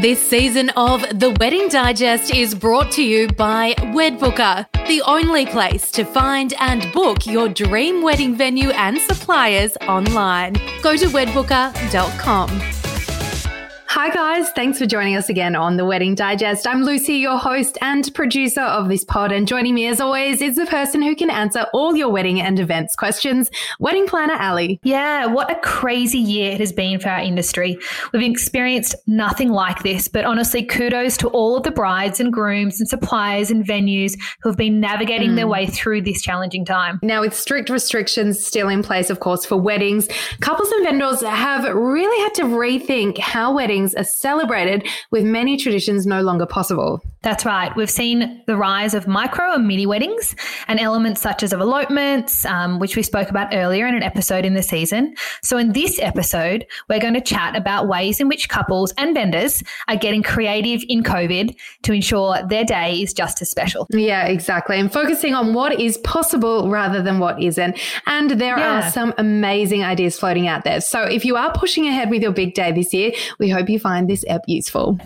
This season of The Wedding Digest is brought to you by Wedbooker, the only place to find and book your dream wedding venue and suppliers online. Go to wedbooker.com. Hi, guys. Thanks for joining us again on The Wedding Digest. I'm Lucy, your host and producer of this pod. And joining me, as always, is the person who can answer all your wedding and events questions, wedding planner Ally. Yeah, what a crazy year it has been for our industry. We've experienced nothing like this, but honestly, kudos to all of the brides and grooms and suppliers and venues who have been navigating mm. their way through this challenging time. Now, with strict restrictions still in place, of course, for weddings, couples and vendors have really had to rethink how weddings are celebrated, with many traditions no longer possible. That's right. We've seen the rise of micro and mini weddings and elements such as of elopements, um, which we spoke about earlier in an episode in the season. So, in this episode, we're going to chat about ways in which couples and vendors are getting creative in COVID to ensure their day is just as special. Yeah, exactly. And focusing on what is possible rather than what isn't. And there yeah. are some amazing ideas floating out there. So, if you are pushing ahead with your big day this year, we hope you you find this app useful.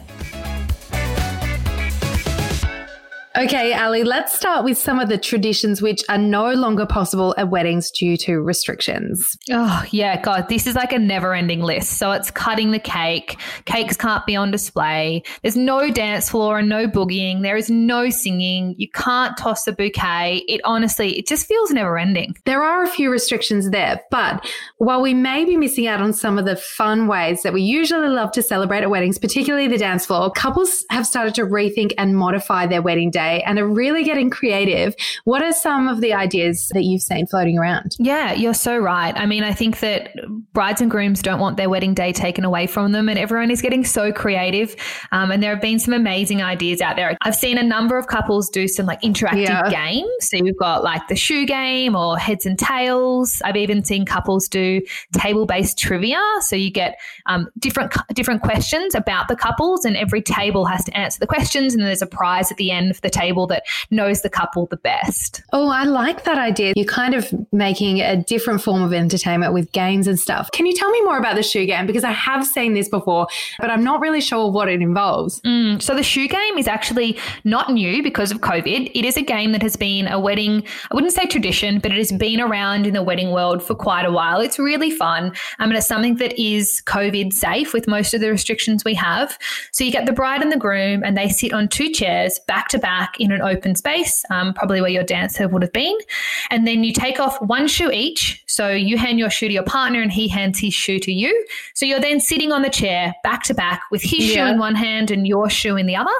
Okay, Ally, let's start with some of the traditions which are no longer possible at weddings due to restrictions. Oh, yeah, God, this is like a never ending list. So it's cutting the cake, cakes can't be on display, there's no dance floor and no boogieing, there is no singing, you can't toss a bouquet. It honestly, it just feels never ending. There are a few restrictions there, but while we may be missing out on some of the fun ways that we usually love to celebrate at weddings, particularly the dance floor, couples have started to rethink and modify their wedding day day and are really getting creative. What are some of the ideas that you've seen floating around? Yeah, you're so right. I mean, I think that brides and grooms don't want their wedding day taken away from them, and everyone is getting so creative. Um, and there have been some amazing ideas out there. I've seen a number of couples do some like interactive yeah. games. So you've got like the shoe game or heads and tails. I've even seen couples do table based trivia. So you get um, different different questions about the couples, and every table has to answer the questions, and there's a prize at the end for the table that knows the couple the best. Oh, I like that idea. You're kind of making a different form of entertainment with games and stuff. Can you tell me more about the shoe game? Because I have seen this before, but I'm not really sure what it involves. Mm, so the shoe game is actually not new because of COVID. It is a game that has been a wedding, I wouldn't say tradition, but it has been around in the wedding world for quite a while. It's really fun. I mean, it's something that is COVID safe with most of the restrictions we have. So you get the bride and the groom, and they sit on two chairs back to back back in an open space, um, probably where your dancer would have been. And then you take off one shoe each. So you hand your shoe to your partner and he hands his shoe to you. So you're then sitting on the chair back to back with his yeah. shoe in one hand and your shoe in the other.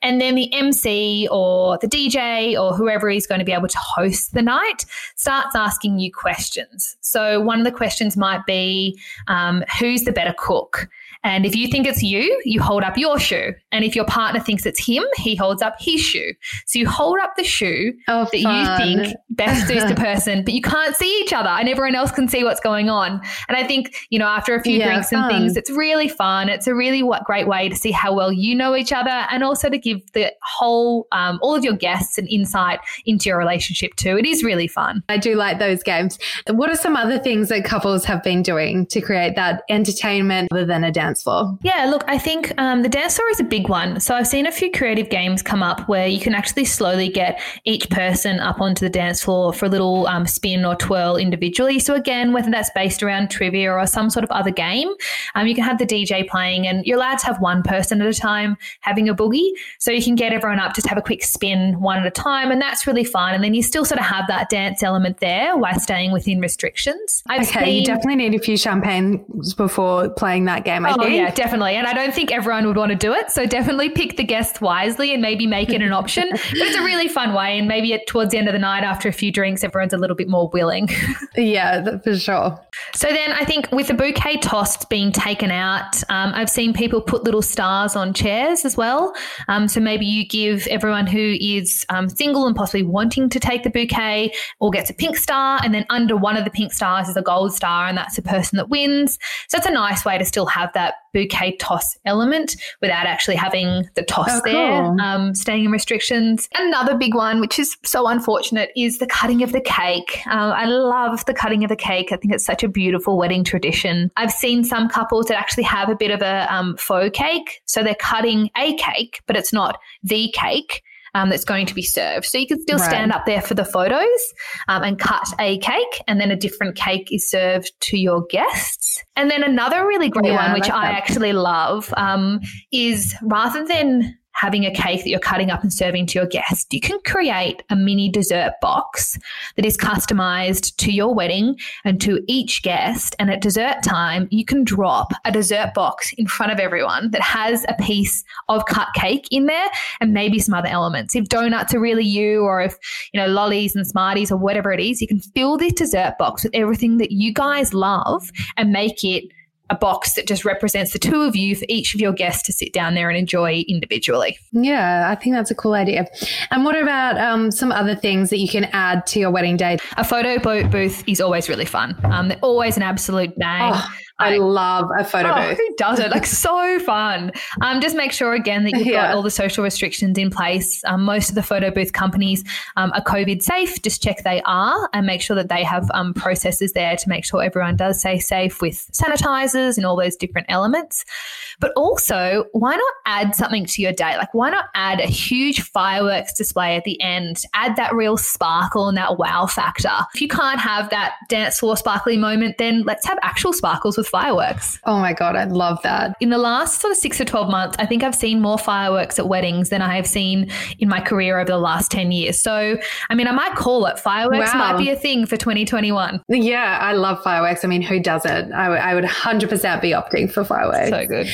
And then the MC or the DJ or whoever is going to be able to host the night starts asking you questions. So one of the questions might be um, who's the better cook? And if you think it's you, you hold up your shoe. And if your partner thinks it's him, he holds up his shoe. So you hold up the shoe oh, that fun. you think best suits the person, but you can't see each other and everyone else can see what's going on. And I think, you know, after a few yeah, drinks fun. and things, it's really fun. It's a really great way to see how well you know each other and also to give the whole, um, all of your guests an insight into your relationship too. It is really fun. I do like those games. What are some other things that couples have been doing to create that entertainment other than a dance? Dance floor? Yeah, look, I think um, the dance floor is a big one. So I've seen a few creative games come up where you can actually slowly get each person up onto the dance floor for a little um, spin or twirl individually. So again, whether that's based around trivia or some sort of other game, um, you can have the DJ playing and you're allowed to have one person at a time having a boogie. So you can get everyone up, just have a quick spin one at a time. And that's really fun. And then you still sort of have that dance element there while staying within restrictions. I've okay, seen, you definitely need a few champagnes before playing that game, I oh, yeah, definitely. And I don't think everyone would want to do it. So definitely pick the guests wisely and maybe make it an option. but it's a really fun way. And maybe at, towards the end of the night, after a few drinks, everyone's a little bit more willing. yeah, for sure. So then I think with the bouquet tossed being taken out, um, I've seen people put little stars on chairs as well. Um, so maybe you give everyone who is um, single and possibly wanting to take the bouquet or gets a pink star. And then under one of the pink stars is a gold star, and that's the person that wins. So it's a nice way to still have that that bouquet toss element without actually having the toss Oh, there, cool. um, staying in restrictions. Another big one, which is so unfortunate, is the cutting of the cake. Uh, I love the cutting of the cake. I think it's such a beautiful wedding tradition. I've seen some couples that actually have a bit of a um, faux cake. So they're cutting a cake, but it's not the cake. Um, that's going to be served. So you can still Right. stand up there for the photos um, and cut a cake, and then a different cake is served to your guests. And then another really great Yeah, one, I which like I actually love, um, is rather than having a cake that you're cutting up and serving to your guests, you can create a mini dessert box that is customized to your wedding and to each guest. And at dessert time, you can drop a dessert box in front of everyone that has a piece of cut cake in there and maybe some other elements. If donuts are really you, or if, you know, lollies and smarties or whatever it is, you can fill this dessert box with everything that you guys love and make it a box that just represents the two of you for each of your guests to sit down there and enjoy individually. Yeah, I think that's a cool idea. And what about um, some other things that you can add to your wedding day? A photo bo- booth is always really fun. Um, they're always an absolute bang. Oh, I love a photo Oh, booth. who doesn't? Like so fun. Um, just make sure again that you've got all the social restrictions in place. Um, most of the photo booth companies um, are COVID safe. Just check they are and make sure that they have um, processes there to make sure everyone does stay safe with sanitizers and all those different elements. But also, why not add something to your day? Like, why not add a huge fireworks display at the end? Add that real sparkle and that wow factor. If you can't have that dance floor sparkly moment, then let's have actual sparkles with fireworks. Oh my God, I love that. In the last sort of six to 12 months, I think I've seen more fireworks at weddings than I have seen in my career over the last 10 years. So, I mean, I might call it fireworks Wow. might be a thing for 2021. Yeah, I love fireworks. I mean, who doesn't? I would- would 100% be opting for fireworks. So good.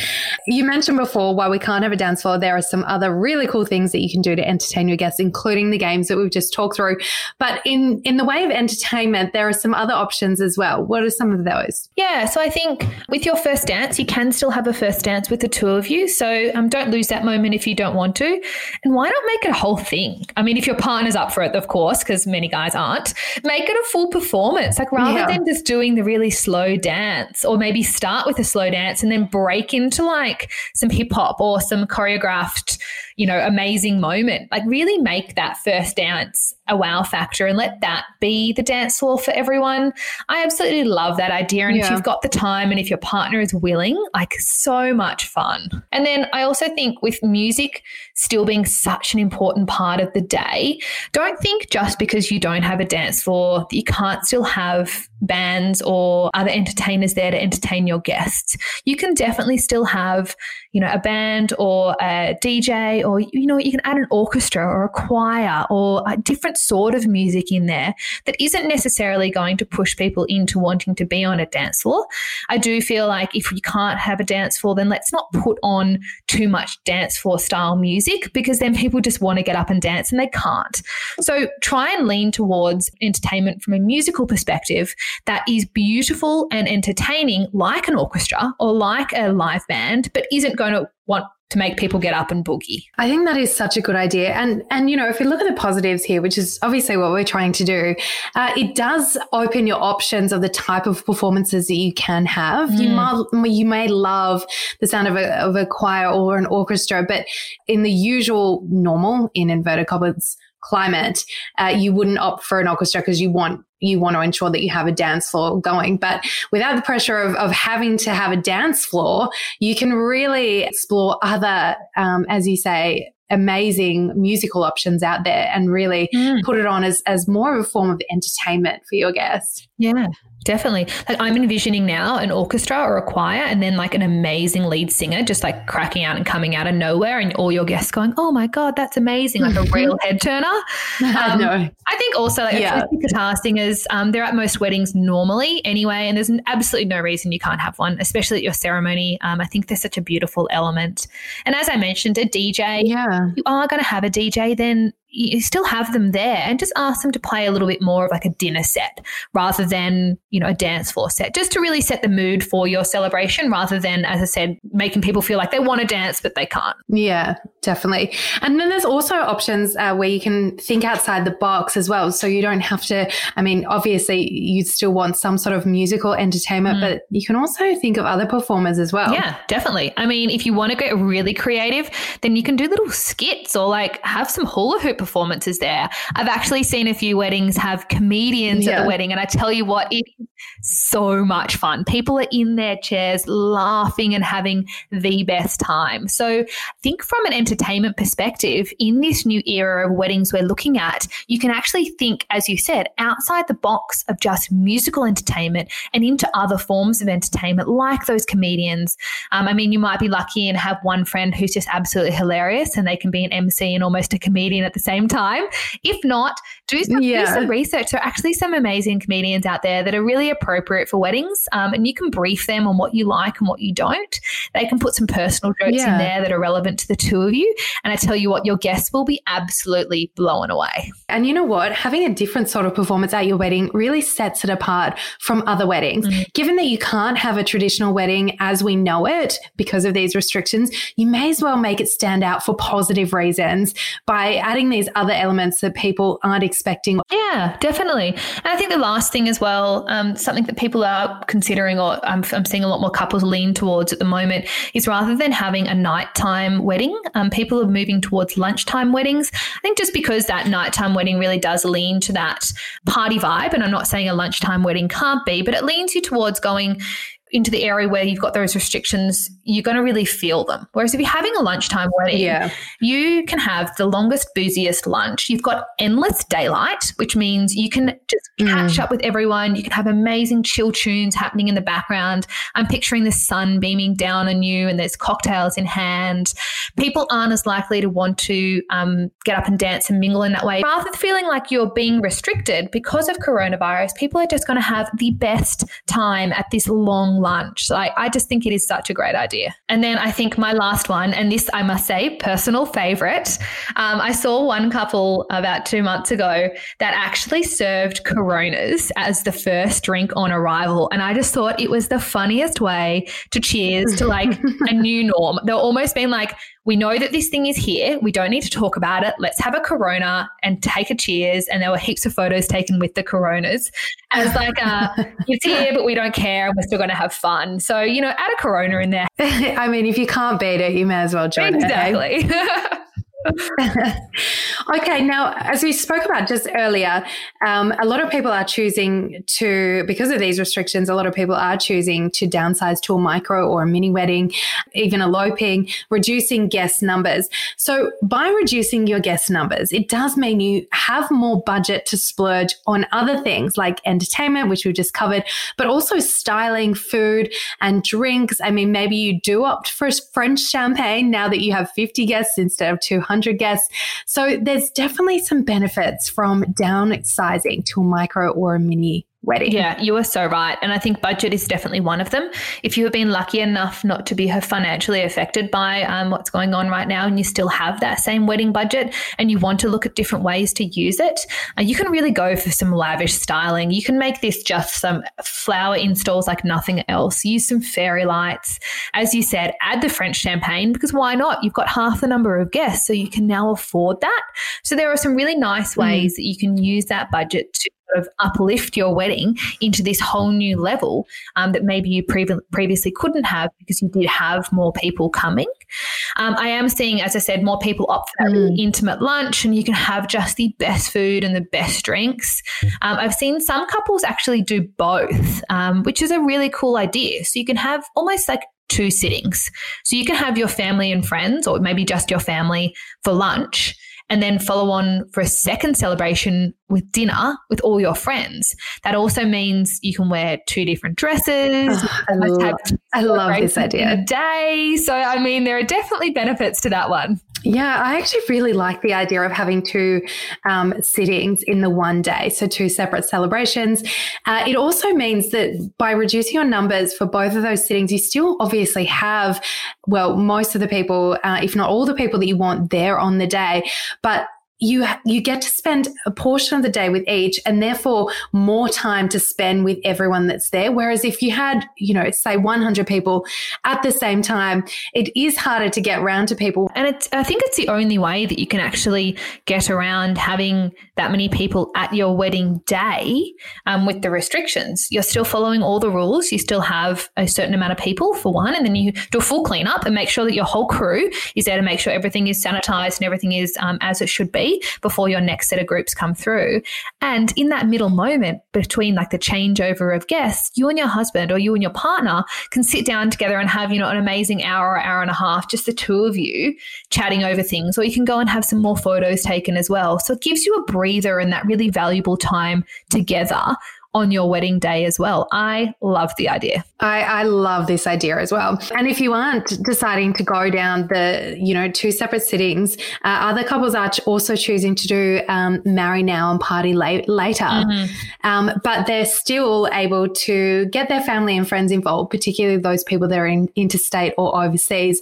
You mentioned before, while we can't have a dance floor, there are some other really cool things that you can do to entertain your guests, including the games that we've just talked through. But in, in the way of entertainment, there are some other options as well. What are some of those? Yeah, so I think with your first dance, you can still have a first dance with the two of you. So um, don't lose that moment if you don't want to. And why not make it a whole thing? I mean, if your partner's up for it, of course, because many guys aren't, make it a full performance. Like rather Yeah. than just doing the really slow dance, or maybe start with a slow dance and then break into like some hip hop or some choreographed, you know, amazing moment. Like really make that first dance a wow factor and let that be the dance floor for everyone. I absolutely love that idea. And if you've got the time and if your partner is willing, like so much fun. And then I also think with music still being such an important part of the day, don't think just because you don't have a dance floor that you can't still have bands or other entertainers there to entertain your guests. You can definitely still have, you know, a band or a DJ or, you know, you can add an orchestra or a choir or a different sort of music in there that isn't necessarily going to push people into wanting to be on a dance floor. I do feel like if you can't have a dance floor, then let's not put on too much dance floor style music because then people just want to get up and dance and they can't. So try and lean towards entertainment from a musical perspective that is beautiful and entertaining, like an orchestra or like a live band, but isn't going to want to make people get up and boogie. I think that is such a good idea. And, and, you know, if we look at the positives here, which is obviously what we're trying to do, uh, it does open your options of the type of performances that you can have. You might, you may love the sound of a, of a choir or an orchestra, but in the usual normal, in inverted commas, climate, uh, you wouldn't opt for an orchestra because you want you want to ensure that you have a dance floor going. But without the pressure of, of having to have a dance floor, you can really explore other, um, as you say, amazing musical options out there and really put it on as, as more of a form of entertainment for your guests. Yeah, definitely. Like I'm envisioning now an orchestra or a choir and then like an amazing lead singer just like cracking out and coming out of nowhere and all your guests going, "Oh my god, that's amazing." Like a real head turner. Um, no. I think also like Yeah. guitar singers, um, they're at most weddings normally anyway, and there's absolutely no reason you can't have one, especially at your ceremony. Um, I think they're such a beautiful element. And as I mentioned, a DJ, Yeah. you are going to have a DJ, then you still have them there and just ask them to play a little bit more of like a dinner set rather than, you know, a dance floor set, just to really set the mood for your celebration rather than, as I said, making people feel like they want to dance, but they can't. Yeah, definitely. And then there's also options uh, where you can think outside the box as well. So you don't have to, I mean, obviously you still want some sort of musical entertainment, mm. but you can also think of other performers as well. Yeah, definitely. I mean, if you want to get really creative, then you can do little skits or like have some hula hoop performances there. I've actually seen a few weddings have comedians yeah. at the wedding. And I tell you what, it is so much fun. People are in their chairs laughing and having the best time. So I think from an entertainment perspective, in this new era of weddings we're looking at, you can actually think, as you said, outside the box of just musical entertainment and into other forms of entertainment, like those comedians. Um, I mean, you might be lucky and have one friend who's just absolutely hilarious and they can be an MC and almost a comedian at the same time. If not, do some, yeah. do some research. There are actually some amazing comedians out there that are really appropriate for weddings, um, and you can brief them on what you like and what you don't. They can put some personal jokes yeah. in there that are relevant to the two of you. And I tell you what, your guests will be absolutely blown away. And you know what? Having a different sort of performance at your wedding really sets it apart from other weddings. Mm-hmm. Given that you can't have a traditional wedding as we know it because of these restrictions, you may as well make it stand out for positive reasons by adding these other elements that people aren't expecting. Yeah, definitely. And I think the last thing as well, um, something that people are considering, or I'm, I'm, seeing a lot more couples lean towards at the moment, is rather than having a nighttime wedding, um, people are moving towards lunchtime weddings. I think just because that nighttime wedding really does lean to that party vibe, and I'm not saying a lunchtime wedding can't be, but it leans you towards going, into the area where you've got those restrictions, you're going to really feel them. Whereas if you're having a lunchtime wedding, yeah. you can have the longest, booziest lunch. You've got endless daylight, which means you can just catch mm. up with everyone. You can have amazing chill tunes happening in the background. I'm picturing the sun beaming down on you and there's cocktails in hand. People aren't as likely to want to um, get up and dance and mingle in that way. Rather than feeling like you're being restricted because of coronavirus, people are just going to have the best time at this long lunch. Like, I just think it is such a great idea. And then I think my last one, and this I must say, personal favorite. Um, I saw one couple about two months ago that actually served Coronas as the first drink on arrival. And I just thought it was the funniest way to cheers to like a new norm. They're almost being like, we know that this thing is here. We don't need to talk about it. Let's have a Corona and take a cheers. And there were heaps of photos taken with the Coronas as like, uh, it's here, but we don't care. And we're still going to have fun. So, you know, add a Corona in there. I mean, if you can't beat it, you may as well join exactly. it. Exactly. okay, now as we spoke about just earlier, um, a lot of people are choosing to, because of these restrictions, a lot of people are choosing to downsize to a micro or a mini wedding, even eloping, reducing guest numbers. So by reducing your guest numbers, it does mean you have more budget to splurge on other things like entertainment, which we just covered, but also styling, food, and drinks. I mean, maybe you do opt for French champagne now that you have 50 guests instead of 200 100 guests. So there's definitely some benefits from downsizing to a micro or a mini wedding. Yeah, you are so right. And I think budget is definitely one of them. If you have been lucky enough not to be financially affected by um, what's going on right now and you still have that same wedding budget and you want to look at different ways to use it, uh, you can really go for some lavish styling. You can make this just some flower installs like nothing else. Use some fairy lights. As you said, add the French champagne because why not? You've got half the number of guests, so you can now afford that. So there are some really nice mm. ways mm. that you can use that budget to of uplift your wedding into this whole new level um, that maybe you pre- previously couldn't have because you did have more people coming. Um, I am seeing, as I said, more people opt for that mm. intimate lunch, and you can have just the best food and the best drinks. Um, I've seen some couples actually do both, um, which is a really cool idea. So you can have almost like two sittings. So you can have your family and friends, or maybe just your family for lunch and then follow on for a second celebration with dinner with all your friends. That also means you can wear two different dresses. Oh, I, love, I love this idea. A day. So, I mean, there are definitely benefits to that one. Yeah, I actually really like the idea of having two um, sittings in the one day, so two separate celebrations. Uh, it also means that by reducing your numbers for both of those sittings, you still obviously have, well, most of the people, uh, if not all the people that you want there on the day, but you you get to spend a portion of the day with each and therefore more time to spend with everyone that's there whereas if you had you know say 100 people at the same time it is harder to get around to people and it's, I think it's the only way that you can actually get around having that many people at your wedding day um, with the restrictions. You're still following all the rules. You still have a certain amount of people for one, and then you do a full cleanup and make sure that your whole crew is there to make sure everything is sanitized and everything is um, as it should be before your next set of groups come through. And in that middle moment between like the changeover of guests, you and your husband or you and your partner can sit down together and have, you know, an amazing hour or hour and a half, just the two of you chatting over things, or you can go and have some more photos taken as well. So it gives you a breather and that really valuable time together on your wedding day as well. I love the idea. I, I, love this idea as well. And if you aren't deciding to go down the, you know, two separate sittings, uh, other couples are also choosing to do um, marry now and party late, later. Mm-hmm. Um, but they're still able to get their family and friends involved, particularly those people that are in interstate or overseas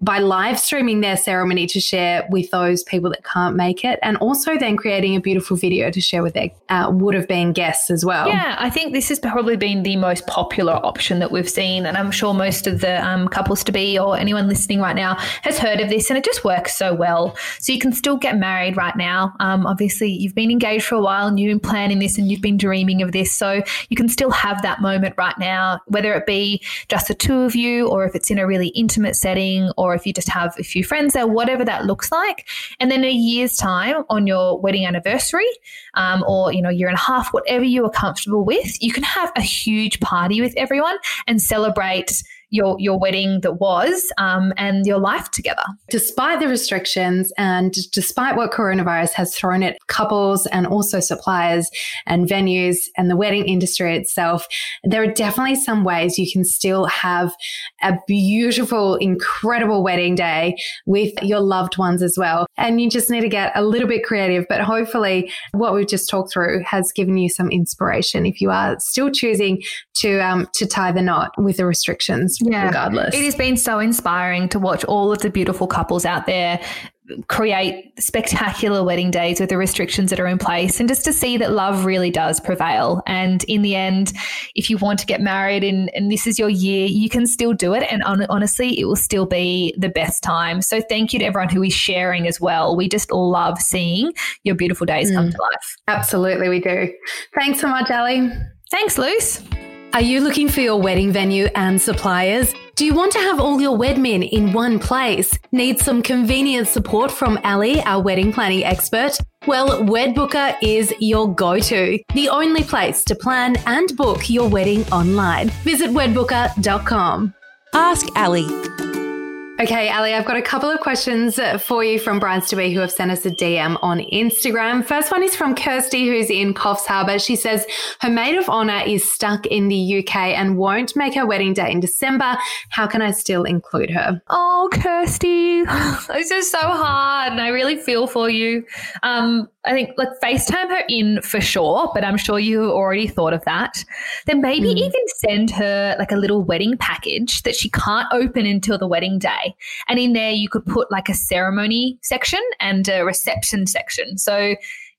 by live streaming their ceremony to share with those people that can't make it, and also then creating a beautiful video to share with their uh, would have been guests as well. Yeah, I think this has probably been the most popular option that we've seen, and I'm sure most of the um, couples to be or anyone listening right now has heard of this, and it just works so well. So you can still get married right now. Um, obviously, you've been engaged for a while and you've been planning this and you've been dreaming of this, so you can still have that moment right now, whether it be just the two of you or if it's in a really intimate setting or or if you just have a few friends there, whatever that looks like. And then a year's time on your wedding anniversary, um, or you know, year and a half, whatever you are comfortable with, you can have a huge party with everyone and celebrate your your wedding that was um, and your life together. Despite the restrictions and despite what coronavirus has thrown at couples and also suppliers and venues and the wedding industry itself, there are definitely some ways you can still have a beautiful, incredible wedding day with your loved ones as well. And you just need to get a little bit creative, but hopefully what we've just talked through has given you some inspiration if you are still choosing to um, to tie the knot with the restrictions yeah. regardless. It has been so inspiring to watch all of the beautiful couples out there create spectacular wedding days with the restrictions that are in place and just to see that love really does prevail. And in the end if you want to get married and, and this is your year you can still do it. And on, honestly it will still be the best time. So thank you to everyone who is sharing as well. We just love seeing your beautiful days mm. come to life. Absolutely we do. Thanks so much ally thanks luce are you looking for your wedding venue and suppliers? Do you want to have all your wedmin in one place? Need some convenient support from Ally, our wedding planning expert? Well, Wedbooker is your go to, the only place to plan and book your wedding online. Visit wedbooker.com. Ask Ally. Okay, Ally, I've got a couple of questions for you from brides to be who have sent us a DM on Instagram. First one is from Kirsty, who's in Coffs Harbour. She says her maid of honour is stuck in the UK and won't make her wedding day in December. How can I still include her? Oh, Kirsty, this is so hard, and I really feel for you. Um, I think like FaceTime her in for sure, but I'm sure you already thought of that. Then maybe mm. even send her like a little wedding package that she can't open until the wedding day. And in there, you could put like a ceremony section and a reception section. So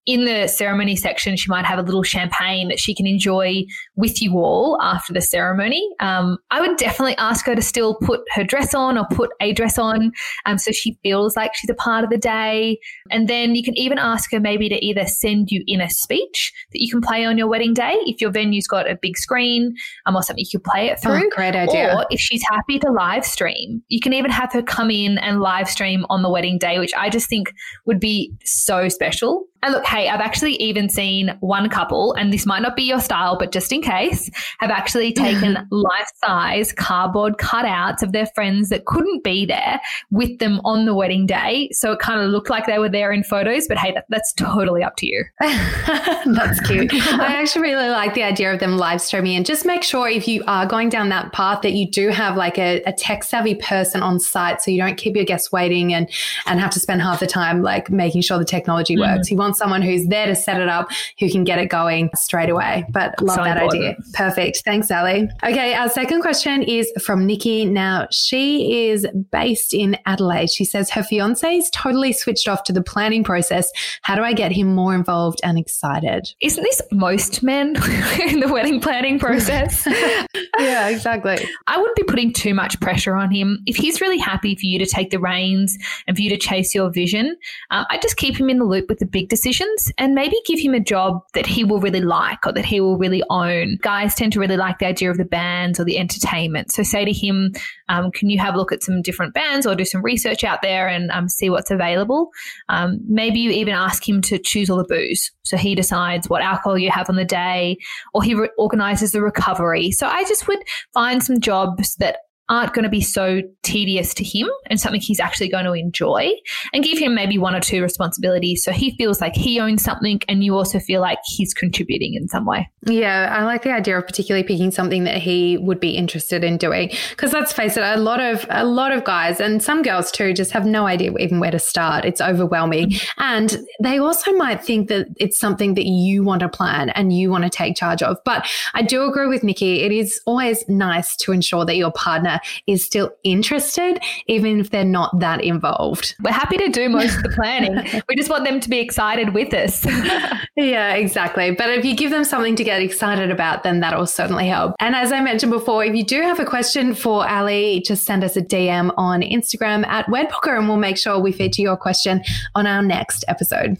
in the ceremony section, she might have a little champagne that she can enjoy with you all after the ceremony. Um, I would definitely ask her to still put her dress on or put a dress on um, so she feels like she's a part of the day. And then you can even ask her maybe to either send you in a speech that you can play on your wedding day if your venue's got a big screen um, or something you can play it through. Oh, great idea. Or if she's happy to live stream, you can even have her come in and live stream on the wedding day, which I just think would be so special. And look, hey, I've actually even seen one couple, and this might not be your style, but just in case, have actually taken life size cardboard cutouts of their friends that couldn't be there with them on the wedding day. So it kind of looked like they were there in photos, but hey, that, that's totally up to you. that's cute. I actually really like the idea of them live streaming and just make sure if you are going down that path that you do have like a, a tech savvy person on site so you don't keep your guests waiting and, and have to spend half the time like making sure the technology mm-hmm. works. You want want someone who's there to set it up, who can get it going straight away. But love so that important. idea. Perfect. Thanks, Ally. Okay, our second question is from Nikki. Now, she is based in Adelaide. She says her fiance is totally switched off to the planning process. How do I get him more involved and excited? Isn't this most men in the wedding planning process? yeah, exactly. I wouldn't be putting too much pressure on him. If he's really happy for you to take the reins and for you to chase your vision, uh, I just keep him in the loop with the big decisions and maybe give him a job that he will really like or that he will really own. Guys tend to really like the idea of the bands or the entertainment. So say to him, um, can you have a look at some different bands or do some research out there and um, see what's available? Um, maybe you even ask him to choose all the booze. So he decides what alcohol you have on the day or he re- organizes the recovery. So I just would find some jobs that aren't going to be so tedious to him and something he's actually going to enjoy and give him maybe one or two responsibilities so he feels like he owns something and you also feel like he's contributing in some way. Yeah, I like the idea of particularly picking something that he would be interested in doing because let's face it a lot of a lot of guys and some girls too just have no idea even where to start. It's overwhelming mm-hmm. and they also might think that it's something that you want to plan and you want to take charge of. But I do agree with Nikki, it is always nice to ensure that your partner is still interested, even if they're not that involved. We're happy to do most of the planning. we just want them to be excited with us. yeah, exactly. But if you give them something to get excited about, then that will certainly help. And as I mentioned before, if you do have a question for Ally, just send us a DM on Instagram at Wedbooker and we'll make sure we feature your question on our next episode.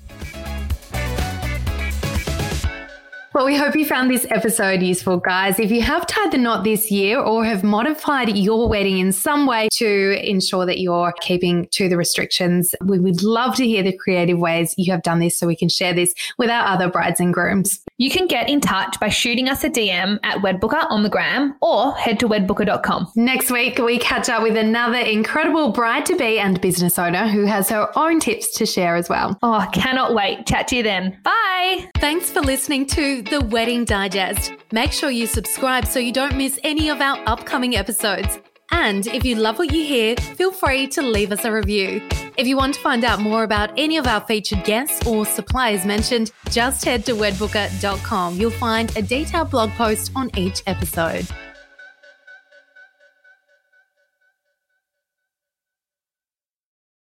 Well, we hope you found this episode useful, guys. If you have tied the knot this year or have modified your wedding in some way to ensure that you're keeping to the restrictions, we would love to hear the creative ways you have done this so we can share this with our other brides and grooms. You can get in touch by shooting us a DM at Wedbooker on the gram or head to wedbooker.com. Next week, we catch up with another incredible bride to be and business owner who has her own tips to share as well. Oh, I cannot wait. Chat to you then. Bye. Thanks for listening to the Wedding Digest. Make sure you subscribe so you don't miss any of our upcoming episodes. And if you love what you hear, feel free to leave us a review. If you want to find out more about any of our featured guests or suppliers mentioned, just head to wedbooker.com. You'll find a detailed blog post on each episode.